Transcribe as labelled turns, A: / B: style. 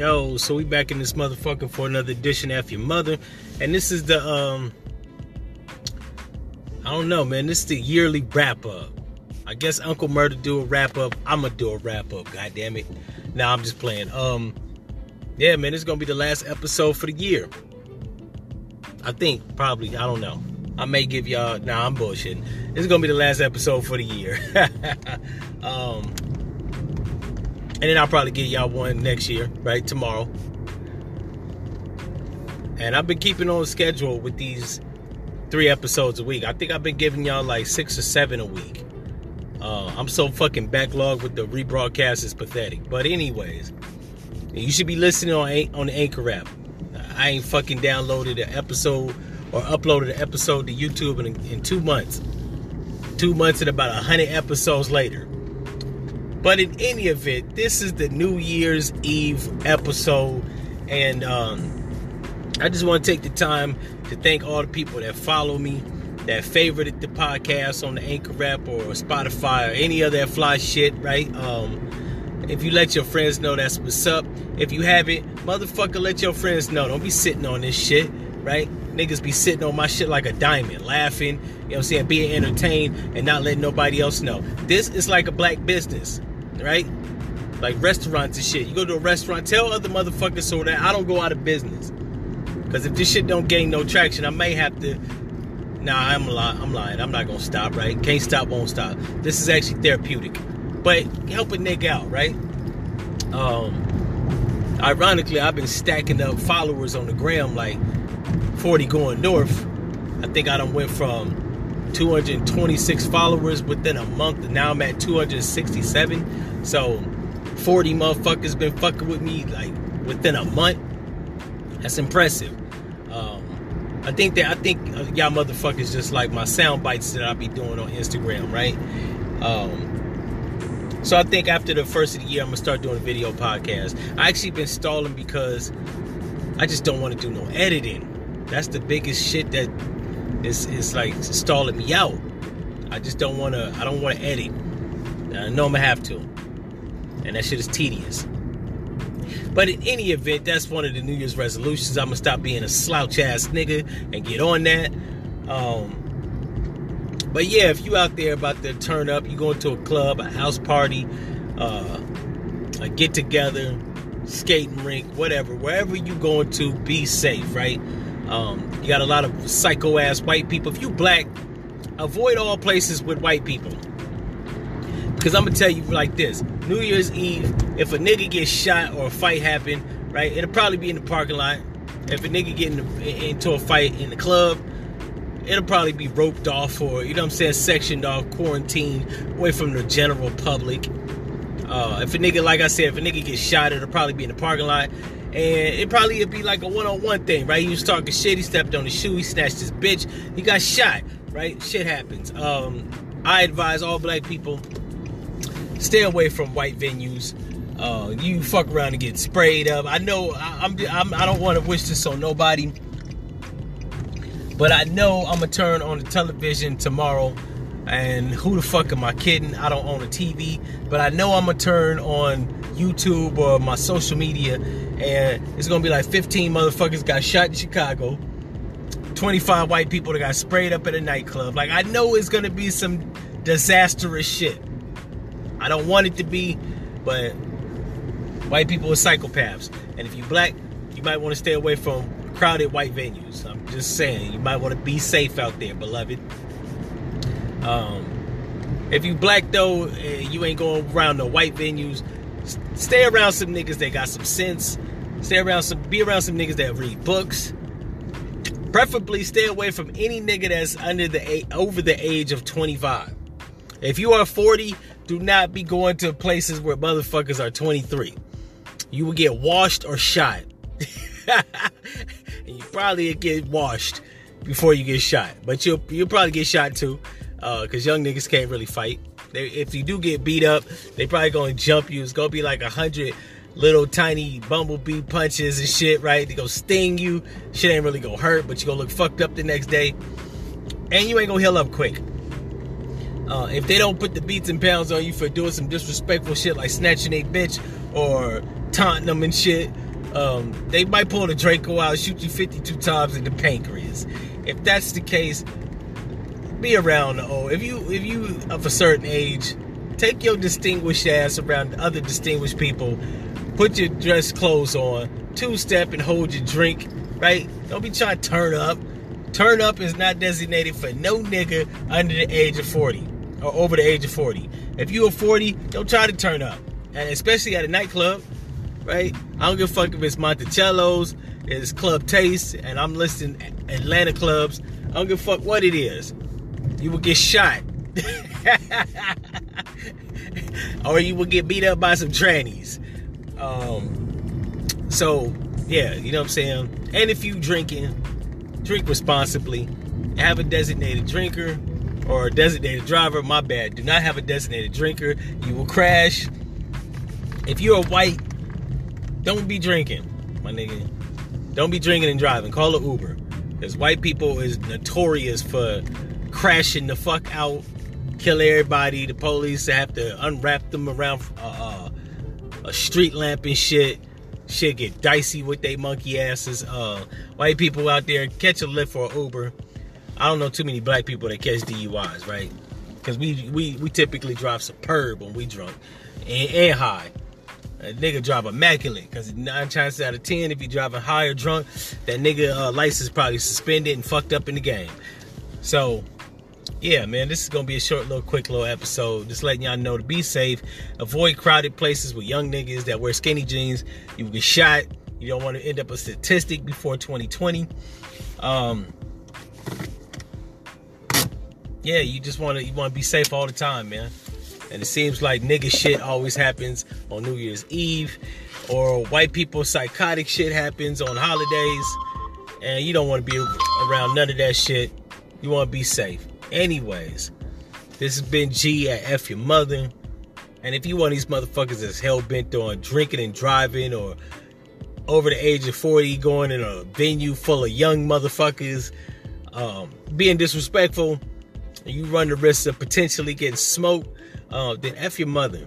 A: Yo, so we back in this motherfucker for another edition after your mother. And this is the um I don't know, man. This is the yearly wrap up. I guess Uncle Murder do a wrap up. I'ma do a wrap up, god damn it. Nah, I'm just playing. Um yeah, man, it's gonna be the last episode for the year. I think probably, I don't know. I may give y'all nah, I'm bullshitting. This is gonna be the last episode for the year. um and then I'll probably get y'all one next year, right? Tomorrow. And I've been keeping on schedule with these three episodes a week. I think I've been giving y'all like six or seven a week. Uh, I'm so fucking backlogged with the rebroadcast, it's pathetic. But anyways, you should be listening on on the Anchor app. I ain't fucking downloaded an episode or uploaded an episode to YouTube in, in two months. Two months and about a hundred episodes later. But in any event, this is the New Year's Eve episode, and um, I just want to take the time to thank all the people that follow me, that favorited the podcast on the Anchor app or Spotify or any other fly shit, right? Um, if you let your friends know that's what's up. If you haven't, motherfucker, let your friends know. Don't be sitting on this shit, right? Niggas be sitting on my shit like a diamond, laughing, you know what I'm saying, being entertained and not letting nobody else know. This is like a black business right? Like restaurants and shit. You go to a restaurant, tell other motherfuckers so that I don't go out of business. Cause if this shit don't gain no traction, I may have to. Nah, I'm lying. I'm lying. I'm not gonna stop. Right? Can't stop, won't stop. This is actually therapeutic, but help a nigga out, right? Um, ironically, I've been stacking up followers on the gram, like 40 going north. I think I done went from 226 followers within a month. Now I'm at 267. So 40 motherfuckers been fucking with me like within a month. That's impressive. Um, I think that I think uh, y'all motherfuckers just like my sound bites that I be doing on Instagram, right? Um, so I think after the first of the year, I'm gonna start doing a video podcast. I actually been stalling because I just don't want to do no editing. That's the biggest shit that it's it's like stalling me out. I just don't want to. I don't want to edit. I know I'm gonna have to, and that shit is tedious. But in any event, that's one of the New Year's resolutions. I'm gonna stop being a slouch ass nigga and get on that. Um, but yeah, if you out there about to turn up, you going to a club, a house party, uh, a get together, skating rink, whatever, wherever you going to, be safe, right? Um, you got a lot of psycho ass white people. If you black, avoid all places with white people. Because I'm gonna tell you like this: New Year's Eve, if a nigga gets shot or a fight happen, right, it'll probably be in the parking lot. If a nigga get in into a fight in the club, it'll probably be roped off or you know what I'm saying, sectioned off, quarantined away from the general public. Uh, if a nigga, like I said, if a nigga gets shot, it'll probably be in the parking lot. And it probably would be like a one-on-one thing, right? He was talking shit, he stepped on his shoe, he snatched his bitch, he got shot, right? Shit happens. Um, I advise all black people stay away from white venues. Uh, you fuck around and get sprayed up. I know I, I'm, I'm I don't want to wish this on nobody, but I know I'm gonna turn on the television tomorrow. And who the fuck am I kidding? I don't own a TV, but I know I'm gonna turn on YouTube or my social media, and it's gonna be like 15 motherfuckers got shot in Chicago, 25 white people that got sprayed up at a nightclub. Like I know it's gonna be some disastrous shit. I don't want it to be, but white people are psychopaths, and if you black, you might want to stay away from crowded white venues. I'm just saying, you might want to be safe out there, beloved. Um, if you black though, you ain't going around the white venues. Stay around some niggas that got some sense. Stay around some, be around some niggas that read books. Preferably, stay away from any nigga that's under the over the age of 25. If you are 40, do not be going to places where motherfuckers are 23. You will get washed or shot. and you probably get washed before you get shot. But you'll you'll probably get shot too because uh, young niggas can't really fight. They, if you do get beat up, they probably gonna jump you. It's gonna be like a hundred little tiny bumblebee punches and shit, right? They gonna sting you. Shit ain't really gonna hurt, but you gonna look fucked up the next day, and you ain't gonna heal up quick. Uh, if they don't put the beats and pounds on you for doing some disrespectful shit like snatching a bitch or taunting them and shit, um, they might pull the Draco out, shoot you 52 times in the pancreas. If that's the case, be around the old. If you if you of a certain age, take your distinguished ass around other distinguished people. Put your dress clothes on, two step and hold your drink. Right? Don't be trying to turn up. Turn up is not designated for no nigga under the age of 40 or over the age of 40. If you are 40, don't try to turn up. And especially at a nightclub, right? I don't give a fuck if it's Monticello's, it's Club Taste, and I'm listing Atlanta clubs. I don't give a fuck what it is. You will get shot. or you will get beat up by some trannies. Um, so, yeah, you know what I'm saying? And if you drinking, drink responsibly. Have a designated drinker or a designated driver. My bad. Do not have a designated drinker. You will crash. If you're white, don't be drinking, my nigga. Don't be drinking and driving. Call an Uber. Because white people is notorious for crashing the fuck out, kill everybody. The police have to unwrap them around uh, uh, a street lamp and shit. Shit get dicey with they monkey asses. Uh, white people out there catch a lift an Uber. I don't know too many black people that catch DUIs, right? Because we, we we typically drive superb when we drunk and, and high. A nigga drive immaculate because nine chances out of ten, if you driving high or drunk, that nigga uh, license probably suspended and fucked up in the game. So yeah, man, this is gonna be a short, little, quick, little episode. Just letting y'all know to be safe, avoid crowded places with young niggas that wear skinny jeans. You get shot. You don't want to end up a statistic before 2020. Um, yeah, you just want to you want to be safe all the time, man. And it seems like nigga shit always happens on New Year's Eve, or white people psychotic shit happens on holidays, and you don't want to be around none of that shit. You want to be safe. Anyways, this has been G at F Your Mother. And if you one of these motherfuckers that's hell bent on drinking and driving or over the age of 40 going in a venue full of young motherfuckers um, being disrespectful, you run the risk of potentially getting smoked, uh, then F your mother.